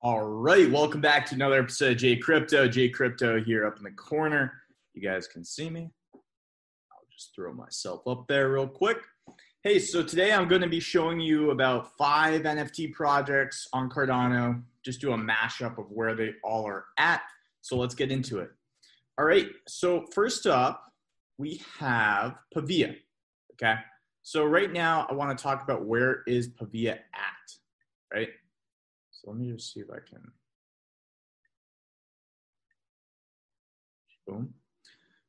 All right, welcome back to another episode of J Crypto. J Crypto here up in the corner. You guys can see me. I'll just throw myself up there real quick. Hey, so today I'm going to be showing you about five NFT projects on Cardano. Just do a mashup of where they all are at. So let's get into it. All right, so first up, we have Pavia. Okay, so right now I want to talk about where is Pavia at, right? So let me just see if I can. Boom.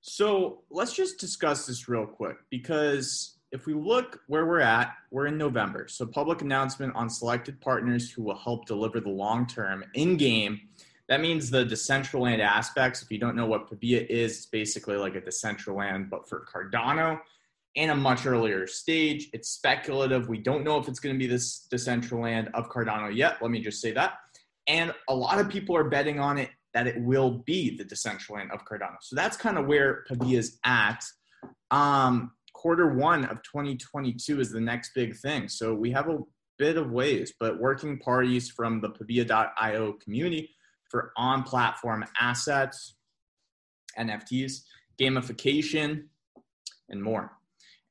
So let's just discuss this real quick because if we look where we're at, we're in November. So public announcement on selected partners who will help deliver the long term in game. That means the Decentraland aspects. If you don't know what Pavia is, it's basically like a Decentraland, but for Cardano in a much earlier stage. It's speculative. We don't know if it's going to be this Decentraland of Cardano yet. Let me just say that. And a lot of people are betting on it that it will be the Decentraland of Cardano. So that's kind of where Pavia's at. Um, quarter one of 2022 is the next big thing. So we have a bit of ways, but working parties from the Pavia.io community for on platform assets, NFTs, gamification, and more.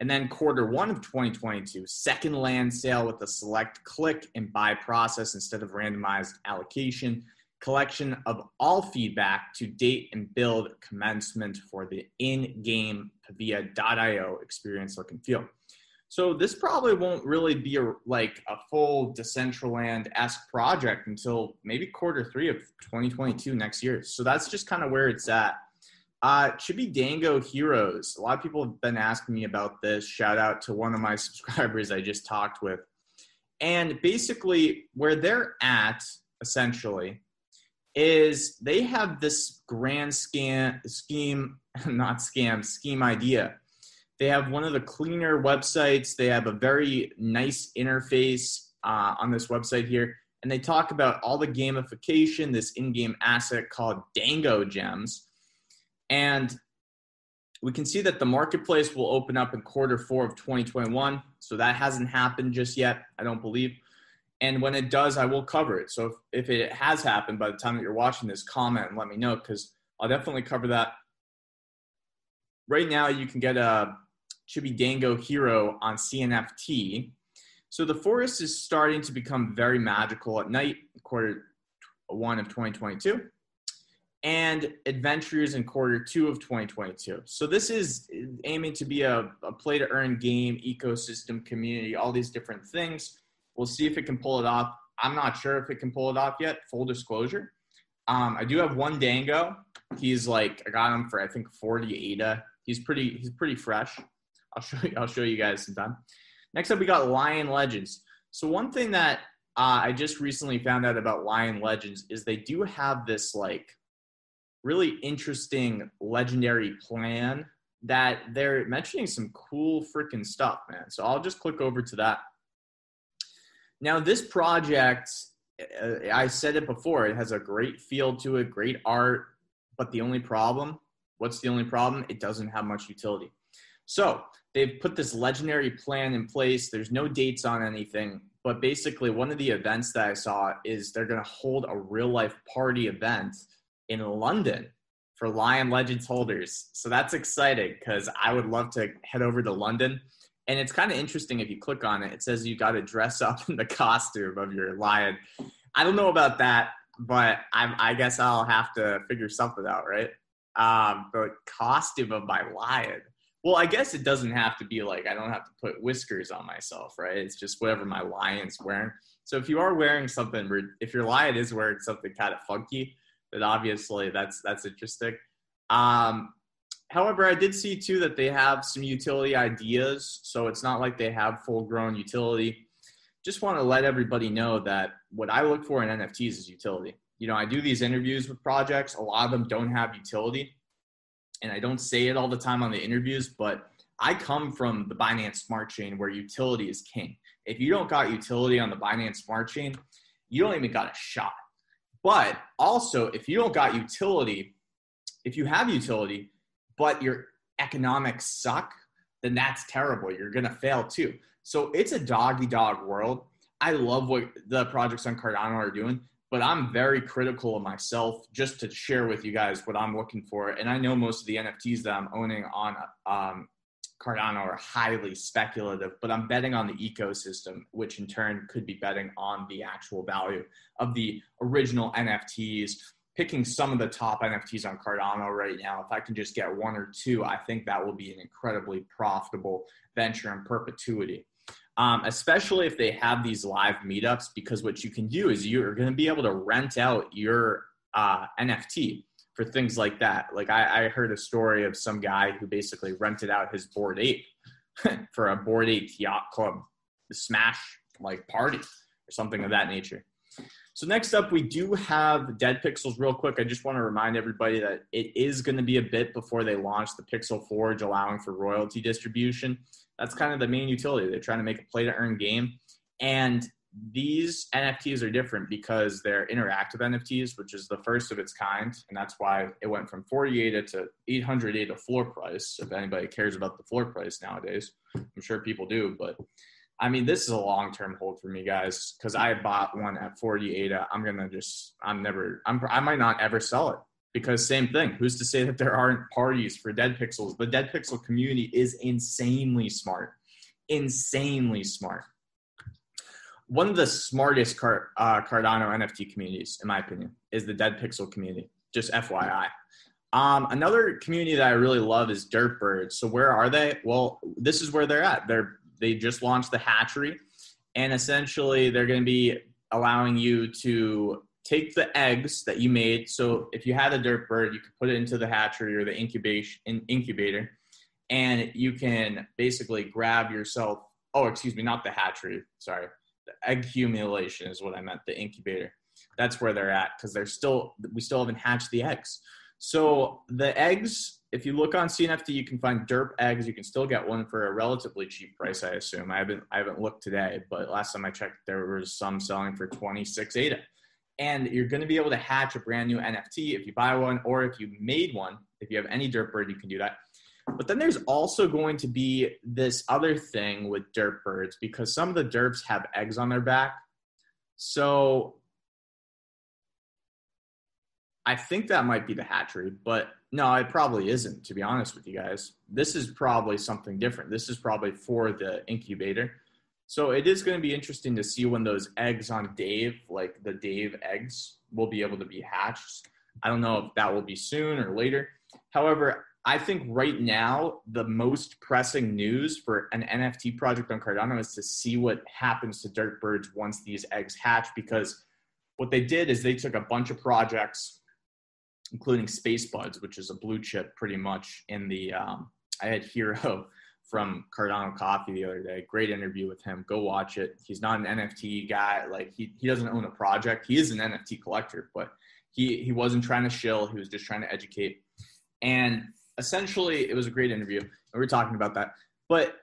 And then quarter one of 2022, second land sale with a select click and buy process instead of randomized allocation, collection of all feedback to date and build commencement for the in-game Pavia.io experience look and feel. So this probably won't really be a, like a full Decentraland-esque project until maybe quarter three of 2022 next year. So that's just kind of where it's at. Uh, Chibi Dango Heroes. A lot of people have been asking me about this. Shout out to one of my subscribers I just talked with. And basically, where they're at, essentially, is they have this grand scam, scheme, not scam, scheme idea. They have one of the cleaner websites. They have a very nice interface uh, on this website here. And they talk about all the gamification, this in game asset called Dango Gems and we can see that the marketplace will open up in quarter four of 2021. So that hasn't happened just yet, I don't believe. And when it does, I will cover it. So if, if it has happened by the time that you're watching this, comment and let me know because I'll definitely cover that. Right now, you can get a Chibi Dango Hero on CNFT. So the forest is starting to become very magical at night, quarter one of 2022 and Adventures in quarter two of 2022. So this is aiming to be a, a play to earn game, ecosystem, community, all these different things. We'll see if it can pull it off. I'm not sure if it can pull it off yet. Full disclosure. Um, I do have one Dango. He's like I got him for I think 40 ADA. He's pretty he's pretty fresh. I'll show you I'll show you guys sometime. Next up we got Lion Legends. So one thing that uh, I just recently found out about Lion Legends is they do have this like really interesting legendary plan that they're mentioning some cool freaking stuff, man. So I'll just click over to that. Now, this project, uh, I said it before, it has a great feel to it, great art, but the only problem, what's the only problem? It doesn't have much utility. So they've put this legendary plan in place. There's no dates on anything, but basically, one of the events that I saw is they're going to hold a real life party event in London for Lion Legends holders. So that's exciting because I would love to head over to London. And it's kind of interesting if you click on it, it says you got to dress up in the costume of your lion. I don't know about that, but I'm, I guess I'll have to figure something out, right? Um, the costume of my lion. Well, I guess it doesn't have to be like I don't have to put whiskers on myself, right? It's just whatever my lion's wearing. So if you are wearing something, if your lion is wearing something kind of funky, that obviously that's that's interesting. Um, however, I did see too that they have some utility ideas, so it's not like they have full grown utility. Just want to let everybody know that what I look for in NFTs is utility. You know, I do these interviews with projects. A lot of them don't have utility, and I don't say it all the time on the interviews, but I come from the Binance Smart Chain where utility is king. If you don't got utility on the Binance Smart Chain, you don't even got a shot. But also, if you don't got utility, if you have utility, but your economics suck, then that's terrible. You're going to fail too. So it's a doggy dog world. I love what the projects on Cardano are doing. but I'm very critical of myself just to share with you guys what I'm looking for. And I know most of the NFTs that I'm owning on um, Cardano are highly speculative, but I'm betting on the ecosystem, which in turn could be betting on the actual value of the original NFTs. Picking some of the top NFTs on Cardano right now, if I can just get one or two, I think that will be an incredibly profitable venture in perpetuity um, especially if they have these live meetups, because what you can do is you're going to be able to rent out your uh, NFT for things like that. Like I, I, heard a story of some guy who basically rented out his Bored Ape for a Bored Ape yacht club smash like party or something of that nature. So next up, we do have Dead Pixels. Real quick, I just want to remind everybody that it is going to be a bit before they launch the Pixel Forge, allowing for royalty distribution. That's kind of the main utility. They're trying to make a play to earn game. And these NFTs are different because they're interactive NFTs, which is the first of its kind. And that's why it went from 40 ADA to 800 ADA floor price. If anybody cares about the floor price nowadays, I'm sure people do. But I mean, this is a long term hold for me, guys, because I bought one at 40 ADA. I'm going to just, I'm never, I'm, I might not ever sell it because same thing who's to say that there aren't parties for dead pixels the dead pixel community is insanely smart insanely smart one of the smartest uh, cardano nft communities in my opinion is the dead pixel community just fyi um, another community that i really love is derpbirds so where are they well this is where they're at they're they just launched the hatchery and essentially they're going to be allowing you to take the eggs that you made. So if you had a derp bird, you could put it into the hatchery or the incubation incubator, and you can basically grab yourself. Oh, excuse me, not the hatchery. Sorry, the egg accumulation is what I meant. The incubator. That's where they're at because they're still we still haven't hatched the eggs. So the eggs, if you look on CNFT, you can find derp eggs. You can still get one for a relatively cheap price, I assume. I haven't I haven't looked today, but last time I checked, there was some selling for 26 ADA and you're going to be able to hatch a brand new NFT if you buy one or if you made one. If you have any derp bird, you can do that. But then there's also going to be this other thing with derp birds because some of the derps have eggs on their back. So I think that might be the hatchery, but no, it probably isn't, to be honest with you guys. This is probably something different. This is probably for the incubator. So it is going to be interesting to see when those eggs on Dave, like the Dave eggs, will be able to be hatched. I don't know if that will be soon or later. However, I think right now the most pressing news for an NFT project on Cardano is to see what happens to derp birds once these eggs hatch because what they did is they took a bunch of projects including Space Buds, which is a blue chip pretty much in the um, I had Hero from Cardano Coffee the other day. Great interview with him. Go watch it. He's not an NFT guy. Like he, he doesn't own a project. He is an NFT collector, but he, he wasn't trying to shill. He was just trying to educate. And essentially it was a great interview. And we are talking about that. But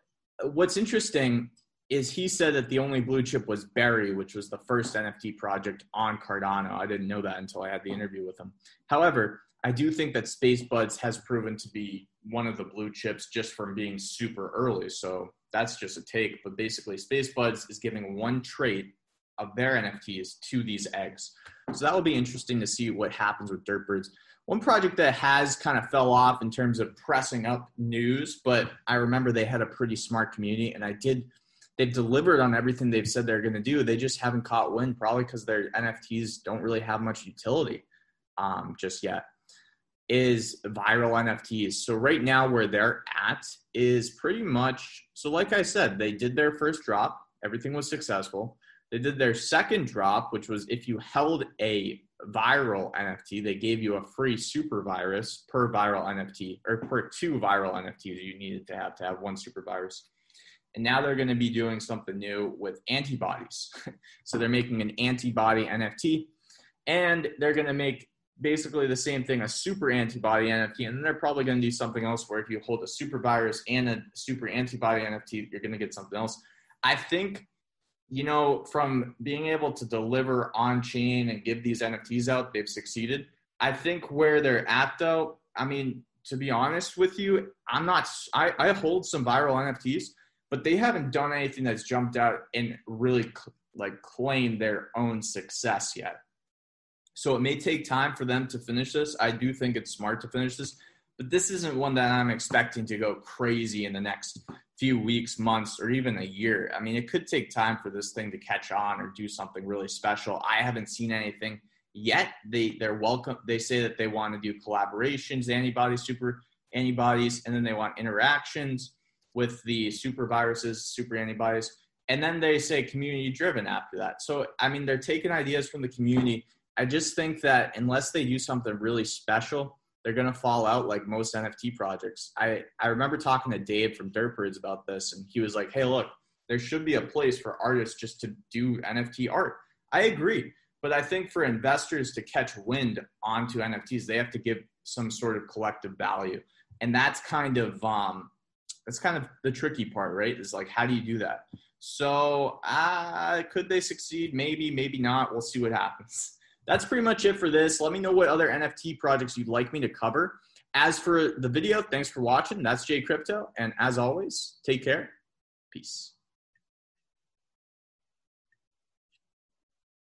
what's interesting is he said that the only blue chip was Berry, which was the first NFT project on Cardano. I didn't know that until I had the interview with him. However, I do think that Space Buds has proven to be one of the blue chips just from being super early. So that's just a take. But basically, Space Buds is giving one trait of their NFTs to these eggs. So that will be interesting to see what happens with Derpbirds. One project that has kind of fell off in terms of pressing up news, but I remember they had a pretty smart community, and I did. They've delivered on everything they've said they're going to do. They just haven't caught wind, probably because their NFTs don't really have much utility um, just yet is viral NFTs. So right now where they're at is pretty much so like I said, they did their first drop, everything was successful. They did their second drop, which was if you held a viral NFT, they gave you a free super virus per viral NFT or per two viral NFTs you needed to have to have one super virus. And now they're going to be doing something new with antibodies. so they're making an antibody NFT and they're going to make basically the same thing, a super antibody NFT, and then they're probably going to do something else where if you hold a super virus and a super antibody NFT, you're going to get something else. I think, you know, from being able to deliver on chain and give these NFTs out, they've succeeded. I think where they're at, though, I mean, to be honest with you, I'm not, I, I hold some viral NFTs, but they haven't done anything that's jumped out and really like claimed their own success yet. So it may take time for them to finish this. I do think it's smart to finish this, but this isn't one that I'm expecting to go crazy in the next few weeks, months, or even a year. I mean, it could take time for this thing to catch on or do something really special. I haven't seen anything yet. They they're welcome. They say that they want to do collaborations, antibodies, super antibodies, and then they want interactions with the super viruses, super antibodies, and then they say community driven after that. So I mean, they're taking ideas from the community. I just think that unless they do something really special, they're going to fall out like most NFT projects. I, I remember talking to Dave from Derpbirds about this, and he was like, hey, look, there should be a place for artists just to do NFT art. I agree. But I think for investors to catch wind onto NFTs, they have to give some sort of collective value. And that's kind of um, that's kind of the tricky part, right? Is like how do you do that? So uh, could they succeed? Maybe, maybe not. We'll see what happens that's pretty much it for this. Let me know what other NFT projects you'd like me to cover. As for the video, thanks for watching. That's Jay Crypto. And as always, take care. Peace.